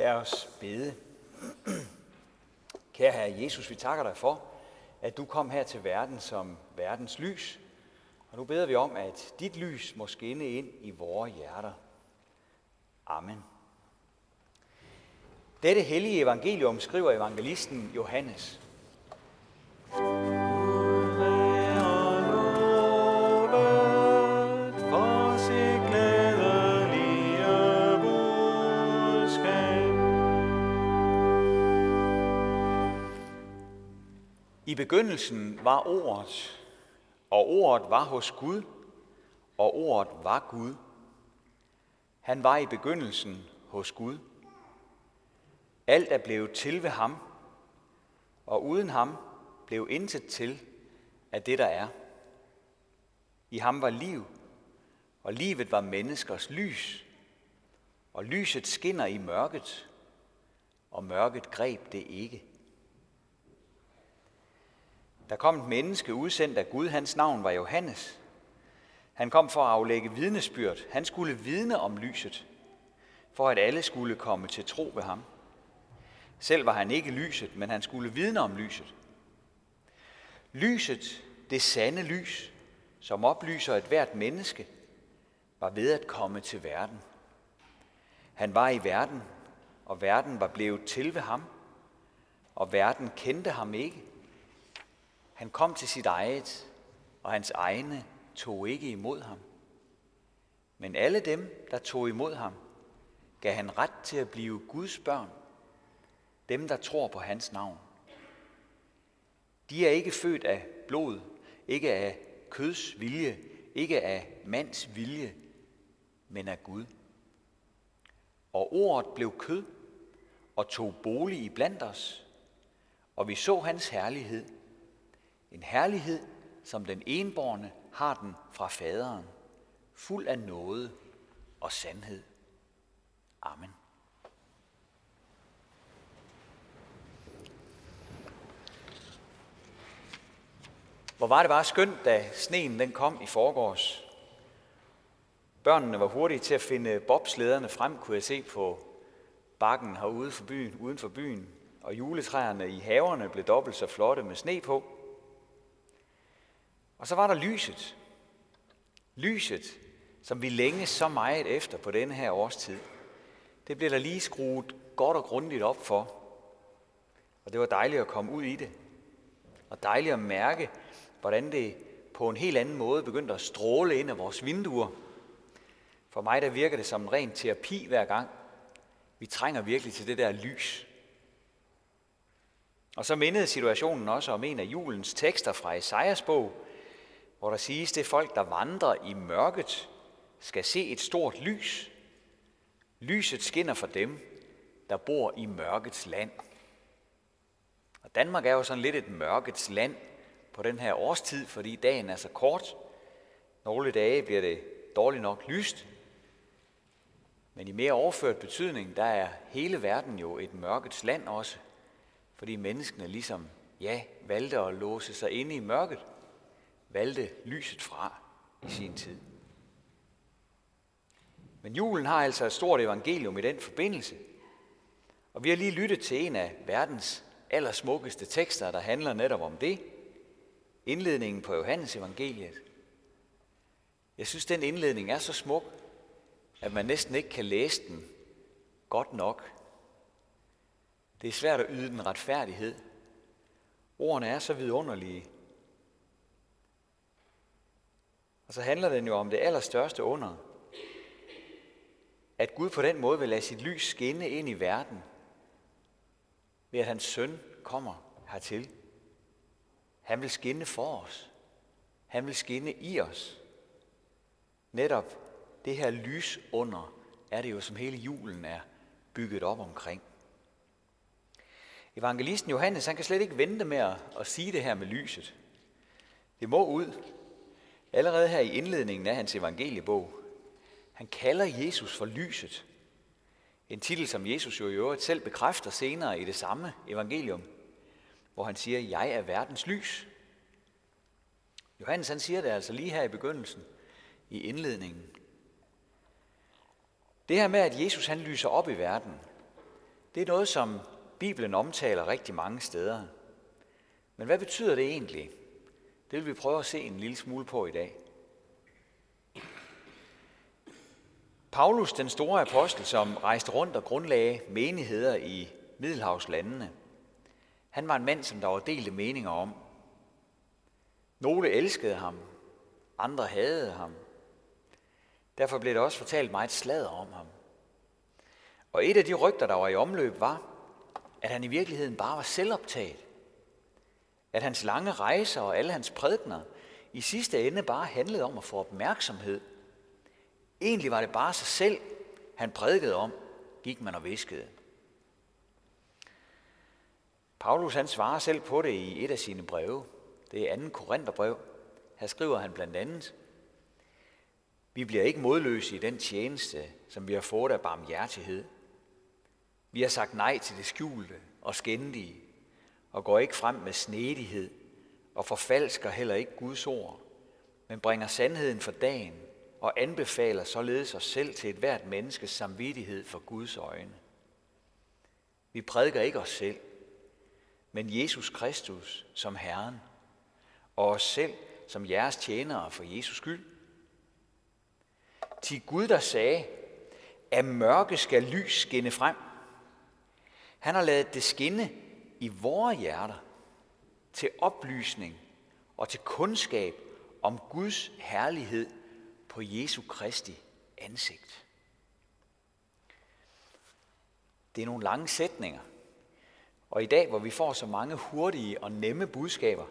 Lad os bede. Kære Herre Jesus, vi takker dig for, at du kom her til verden som verdens lys. Og nu beder vi om, at dit lys må skinne ind i vores hjerter. Amen. Dette hellige evangelium skriver evangelisten Johannes. I begyndelsen var ordet, og ordet var hos Gud, og ordet var Gud. Han var i begyndelsen hos Gud. Alt er blevet til ved ham, og uden ham blev intet til af det, der er. I ham var liv, og livet var menneskers lys, og lyset skinner i mørket, og mørket greb det ikke. Der kom et menneske udsendt af Gud, hans navn var Johannes. Han kom for at aflægge vidnesbyrd. Han skulle vidne om lyset, for at alle skulle komme til tro ved ham. Selv var han ikke lyset, men han skulle vidne om lyset. Lyset, det sande lys, som oplyser et hvert menneske, var ved at komme til verden. Han var i verden, og verden var blevet til ved ham, og verden kendte ham ikke. Han kom til sit eget, og hans egne tog ikke imod ham. Men alle dem, der tog imod ham, gav han ret til at blive Guds børn, dem, der tror på hans navn. De er ikke født af blod, ikke af køds vilje, ikke af mands vilje, men af Gud. Og ordet blev kød og tog bolig i blandt os, og vi så hans herlighed – en herlighed, som den enborne har den fra faderen, fuld af nåde og sandhed. Amen. Hvor var det bare skønt, da sneen den kom i forgårs. Børnene var hurtige til at finde bobslederne frem, kunne jeg se på bakken herude for byen, uden for byen. Og juletræerne i haverne blev dobbelt så flotte med sne på. Og så var der lyset. Lyset, som vi længe så meget efter på denne her årstid. Det blev der lige skruet godt og grundigt op for. Og det var dejligt at komme ud i det. Og dejligt at mærke, hvordan det på en helt anden måde begyndte at stråle ind af vores vinduer. For mig der virker det som en ren terapi hver gang. Vi trænger virkelig til det der lys. Og så mindede situationen også om en af julens tekster fra Esajas bog, hvor der siges, det folk, der vandrer i mørket, skal se et stort lys. Lyset skinner for dem, der bor i mørkets land. Og Danmark er jo sådan lidt et mørkets land på den her årstid, fordi dagen er så kort. Nogle dage bliver det dårligt nok lyst. Men i mere overført betydning, der er hele verden jo et mørkets land også. Fordi menneskene ligesom, ja, valgte at låse sig inde i mørket valgte lyset fra i sin tid. Men julen har altså et stort evangelium i den forbindelse. Og vi har lige lyttet til en af verdens allersmukkeste tekster, der handler netop om det. Indledningen på Johannes evangeliet. Jeg synes, den indledning er så smuk, at man næsten ikke kan læse den godt nok. Det er svært at yde den retfærdighed. Ordene er så vidunderlige, Og så handler den jo om det allerstørste under. At Gud på den måde vil lade sit lys skinne ind i verden, ved at hans søn kommer hertil. Han vil skinne for os. Han vil skinne i os. Netop det her lys under er det jo, som hele julen er bygget op omkring. Evangelisten Johannes, han kan slet ikke vente med at, at sige det her med lyset. Det må ud. Allerede her i indledningen af hans evangeliebog, han kalder Jesus for lyset. En titel, som Jesus jo i øvrigt selv bekræfter senere i det samme evangelium, hvor han siger, jeg er verdens lys. Johannes han siger det altså lige her i begyndelsen, i indledningen. Det her med, at Jesus han lyser op i verden, Det er noget, som Bibelen omtaler rigtig mange steder. Men hvad betyder det egentlig? Det vil vi prøve at se en lille smule på i dag. Paulus, den store apostel, som rejste rundt og grundlagde menigheder i Middelhavslandene, han var en mand, som der var delte meninger om. Nogle elskede ham, andre hadede ham. Derfor blev der også fortalt meget sladder om ham. Og et af de rygter, der var i omløb, var, at han i virkeligheden bare var selvoptaget. At hans lange rejser og alle hans prædikner i sidste ende bare handlede om at få opmærksomhed. Egentlig var det bare sig selv, han prædikede om, gik man og viskede. Paulus han svarer selv på det i et af sine breve. Det er 2. Korintherbrev. Her skriver han blandt andet, Vi bliver ikke modløse i den tjeneste, som vi har fået af barmhjertighed. Vi har sagt nej til det skjulte og skændige, og går ikke frem med snedighed, og forfalsker heller ikke Guds ord, men bringer sandheden for dagen, og anbefaler således os selv til et hvert menneskes samvittighed for Guds øjne. Vi prædiker ikke os selv, men Jesus Kristus som Herren, og os selv som jeres tjenere for Jesus skyld. Til Gud, der sagde, at mørke skal lys skinne frem. Han har lavet det skinne i vores hjerter til oplysning og til kundskab om Guds herlighed på Jesu Kristi ansigt. Det er nogle lange sætninger. Og i dag, hvor vi får så mange hurtige og nemme budskaber,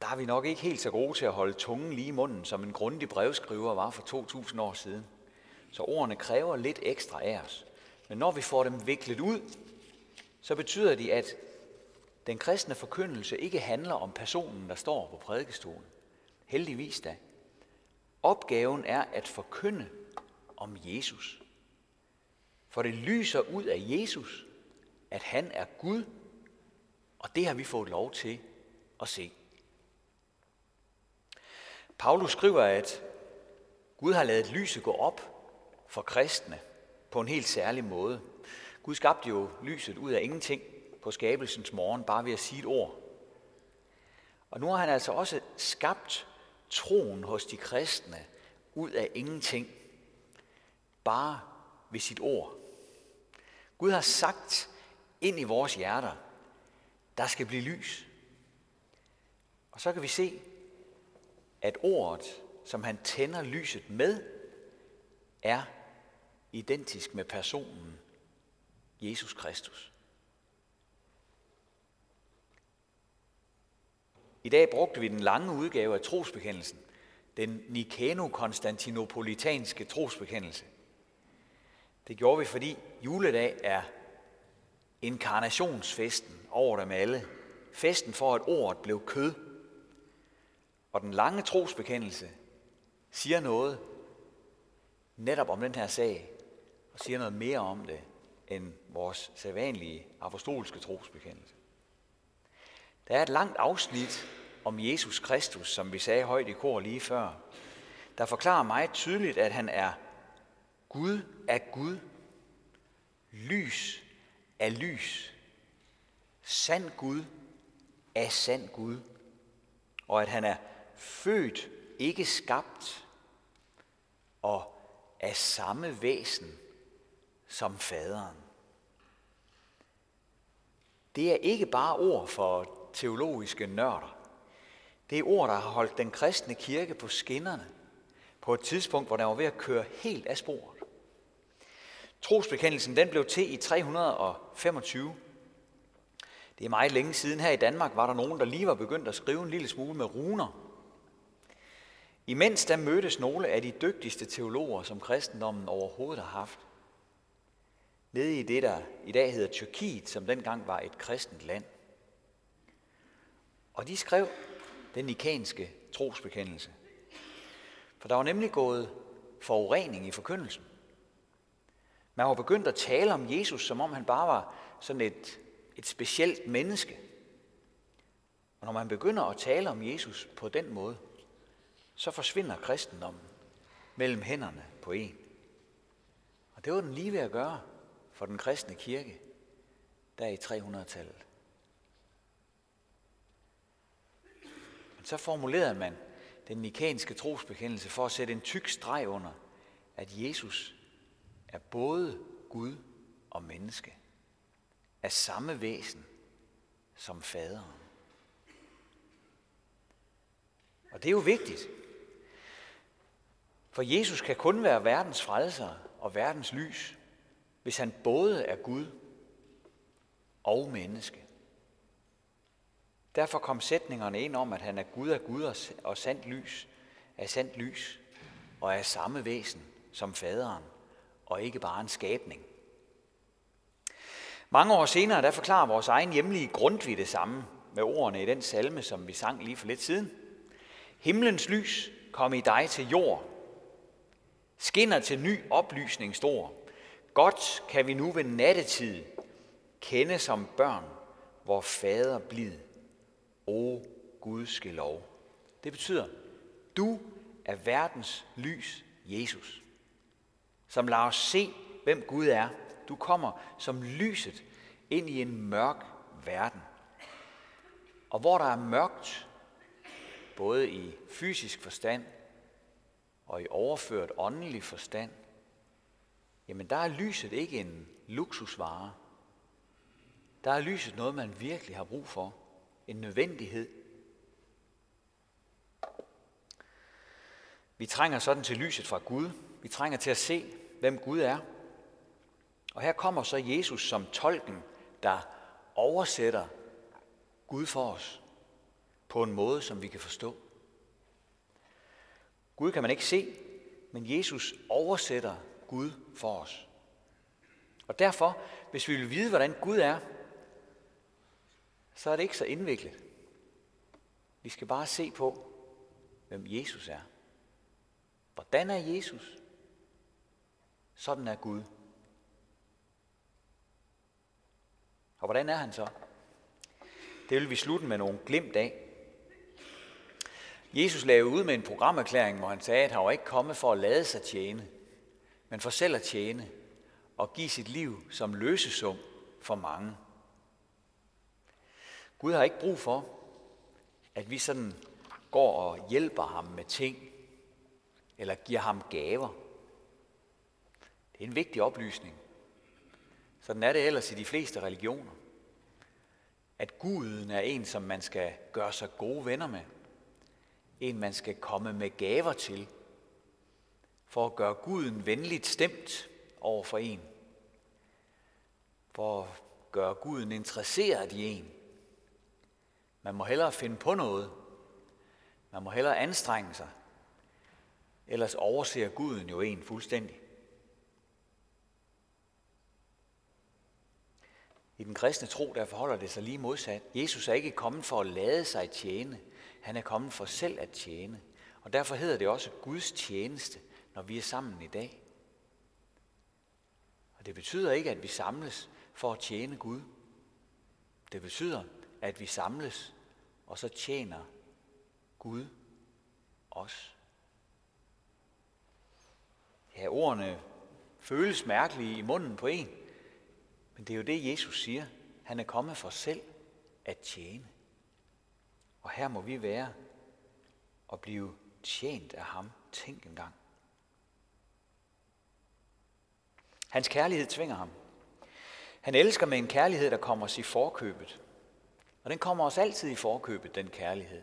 der er vi nok ikke helt så gode til at holde tungen lige i munden, som en grundig brevskriver var for 2000 år siden. Så ordene kræver lidt ekstra af os. Men når vi får dem viklet ud, så betyder de, at den kristne forkyndelse ikke handler om personen, der står på prædikestolen. Heldigvis da. Opgaven er at forkynde om Jesus. For det lyser ud af Jesus, at han er Gud, og det har vi fået lov til at se. Paulus skriver, at Gud har lavet lyset gå op for kristne på en helt særlig måde. Gud skabte jo lyset ud af ingenting på skabelsens morgen, bare ved at sige et ord. Og nu har han altså også skabt troen hos de kristne ud af ingenting, bare ved sit ord. Gud har sagt ind i vores hjerter, der skal blive lys. Og så kan vi se, at ordet, som han tænder lyset med, er identisk med personen Jesus Kristus. I dag brugte vi den lange udgave af trosbekendelsen, den Nikano-konstantinopolitanske trosbekendelse. Det gjorde vi, fordi juledag er inkarnationsfesten over dem alle. Festen for, at ordet blev kød. Og den lange trosbekendelse siger noget netop om den her sag, og siger noget mere om det end vores sædvanlige apostolske trosbekendelse. Der er et langt afsnit om Jesus Kristus, som vi sagde højt i kor lige før, der forklarer meget tydeligt, at han er Gud af Gud, lys af lys, sand Gud af sand Gud, og at han er født, ikke skabt, og af samme væsen som faderen. Det er ikke bare ord for teologiske nørder. Det er ord, der har holdt den kristne kirke på skinnerne på et tidspunkt, hvor der var ved at køre helt af sporet. Trosbekendelsen den blev til i 325. Det er meget længe siden. Her i Danmark var der nogen, der lige var begyndt at skrive en lille smule med runer. Imens der mødtes nogle af de dygtigste teologer, som kristendommen overhovedet har haft. Nede i det, der i dag hedder Tyrkiet, som dengang var et kristent land. Og de skrev den nikanske trosbekendelse. For der var nemlig gået forurening i forkyndelsen. Man var begyndt at tale om Jesus, som om han bare var sådan et, et specielt menneske. Og når man begynder at tale om Jesus på den måde, så forsvinder kristendommen mellem hænderne på en. Og det var den lige ved at gøre for den kristne kirke, der i 300-tallet. Men så formulerede man den nikanske trosbekendelse for at sætte en tyk streg under, at Jesus er både Gud og menneske, af samme væsen som faderen. Og det er jo vigtigt, for Jesus kan kun være verdens frelser og verdens lys, hvis han både er Gud og menneske. Derfor kom sætningerne ind om, at han er Gud af Gud og sandt lys, er sandt lys og er samme væsen som faderen, og ikke bare en skabning. Mange år senere, der forklarer vores egen hjemlige Grundtvig det samme med ordene i den salme, som vi sang lige for lidt siden. Himlens lys kom i dig til jord, skinner til ny oplysning stor. Godt kan vi nu ved nattetid kende som børn, hvor fader blid. O Gudske lov. Det betyder, du er verdens lys, Jesus, som lader os se, hvem Gud er. Du kommer som lyset ind i en mørk verden. Og hvor der er mørkt, både i fysisk forstand og i overført åndelig forstand, jamen der er lyset ikke en luksusvare. Der er lyset noget, man virkelig har brug for. En nødvendighed. Vi trænger sådan til lyset fra Gud. Vi trænger til at se, hvem Gud er. Og her kommer så Jesus som tolken, der oversætter Gud for os på en måde, som vi kan forstå. Gud kan man ikke se, men Jesus oversætter Gud for os. Og derfor, hvis vi vil vide, hvordan Gud er, så er det ikke så indviklet. Vi skal bare se på, hvem Jesus er. Hvordan er Jesus? Sådan er Gud. Og hvordan er han så? Det vil vi slutte med nogle glimt af. Jesus lavede ud med en programerklæring, hvor han sagde, at han var ikke kommet for at lade sig tjene, men for selv at tjene og give sit liv som løsesum for mange. Gud har ikke brug for, at vi sådan går og hjælper ham med ting, eller giver ham gaver. Det er en vigtig oplysning. Sådan er det ellers i de fleste religioner. At guden er en, som man skal gøre sig gode venner med. En, man skal komme med gaver til. For at gøre guden venligt stemt over for en. For at gøre guden interesseret i en. Man må hellere finde på noget. Man må hellere anstrenge sig. Ellers overser guden jo en fuldstændig. I den kristne tro, der forholder det sig lige modsat. Jesus er ikke kommet for at lade sig tjene. Han er kommet for selv at tjene. Og derfor hedder det også Guds tjeneste, når vi er sammen i dag. Og det betyder ikke, at vi samles for at tjene Gud. Det betyder, at vi samles, og så tjener Gud os. Ja, ordene føles mærkelige i munden på en, men det er jo det, Jesus siger. Han er kommet for selv at tjene. Og her må vi være og blive tjent af ham. Tænk engang. Hans kærlighed tvinger ham. Han elsker med en kærlighed, der kommer os i forkøbet. Og den kommer os altid i forkøbet, den kærlighed.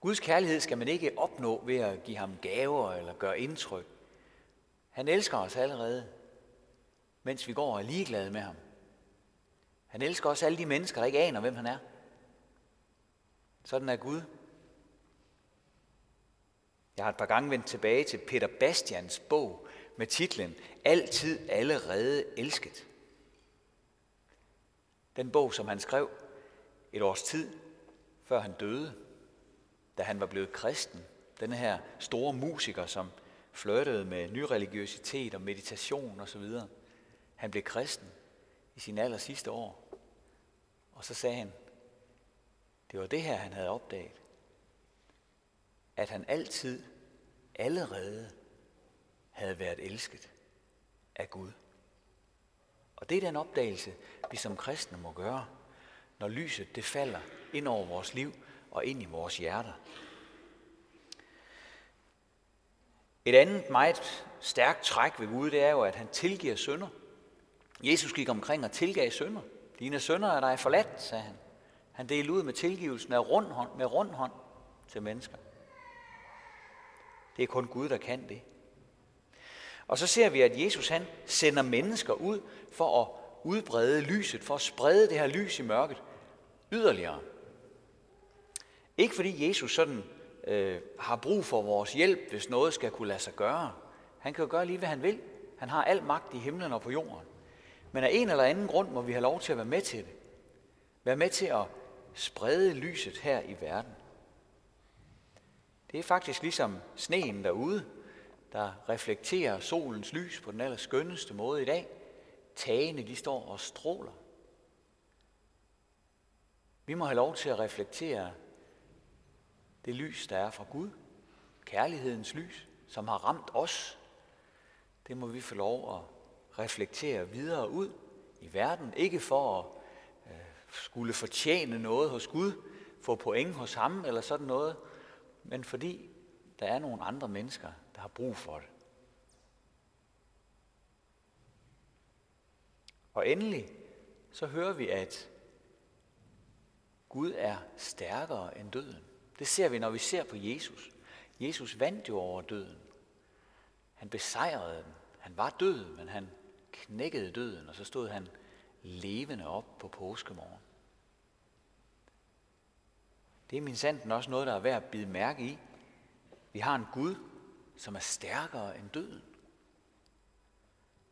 Guds kærlighed skal man ikke opnå ved at give ham gaver eller gøre indtryk. Han elsker os allerede, mens vi går og er ligeglade med ham. Han elsker også alle de mennesker, der ikke aner, hvem han er. Sådan er Gud. Jeg har et par gange vendt tilbage til Peter Bastians bog med titlen Altid allerede elsket. Den bog, som han skrev et års tid, før han døde, da han var blevet kristen. Den her store musiker, som flirtede med nyreligiøsitet og meditation osv. Han blev kristen i sin aller sidste år. Og så sagde han, det var det her, han havde opdaget. At han altid, allerede, havde været elsket af Gud. Og det er den opdagelse, vi som kristne må gøre, når lyset det falder ind over vores liv og ind i vores hjerter. Et andet meget stærkt træk ved Gud, det er jo, at han tilgiver synder. Jesus gik omkring og tilgav synder. Dine sønder er dig forladt, sagde han. Han delte ud med tilgivelsen af rund hånd, med rund hånd til mennesker. Det er kun Gud, der kan det. Og så ser vi, at Jesus han sender mennesker ud for at udbrede lyset, for at sprede det her lys i mørket yderligere. Ikke fordi Jesus sådan øh, har brug for vores hjælp, hvis noget skal kunne lade sig gøre. Han kan jo gøre lige, hvad han vil. Han har al magt i himlen og på jorden. Men af en eller anden grund må vi have lov til at være med til det. Være med til at sprede lyset her i verden. Det er faktisk ligesom sneen derude, der reflekterer solens lys på den allerskønneste måde i dag. Tagene, de står og stråler. Vi må have lov til at reflektere det lys, der er fra Gud. Kærlighedens lys, som har ramt os. Det må vi få lov at reflektere videre ud i verden. Ikke for at øh, skulle fortjene noget hos Gud, få point hos ham eller sådan noget, men fordi der er nogle andre mennesker, der har brug for det. Og endelig så hører vi, at Gud er stærkere end døden. Det ser vi, når vi ser på Jesus. Jesus vandt jo over døden. Han besejrede den. Han var død, men han knækkede døden, og så stod han levende op på påskemorgen. Det er min sanden også noget, der er værd at bide mærke i. Vi har en Gud, som er stærkere end døden.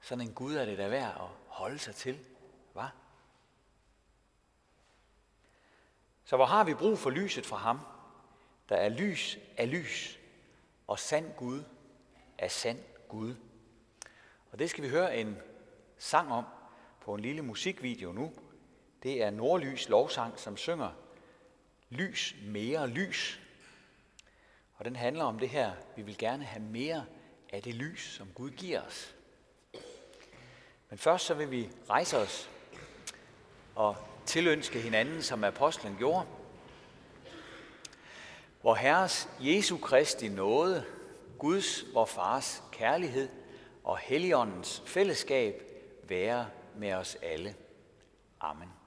Sådan en Gud er det da værd at holde sig til. Hvad? Så hvor har vi brug for lyset fra ham? Der er lys af lys, og sand Gud er sand Gud. Og det skal vi høre en sang om på en lille musikvideo nu. Det er Nordlys lovsang, som synger Lys mere lys. Og den handler om det her, vi vil gerne have mere af det lys, som Gud giver os. Men først så vil vi rejse os og tilønske hinanden, som apostlen gjorde. Hvor Herres Jesu Kristi nåde, Guds, vor Fars kærlighed og Helligåndens fællesskab være med os alle. Amen.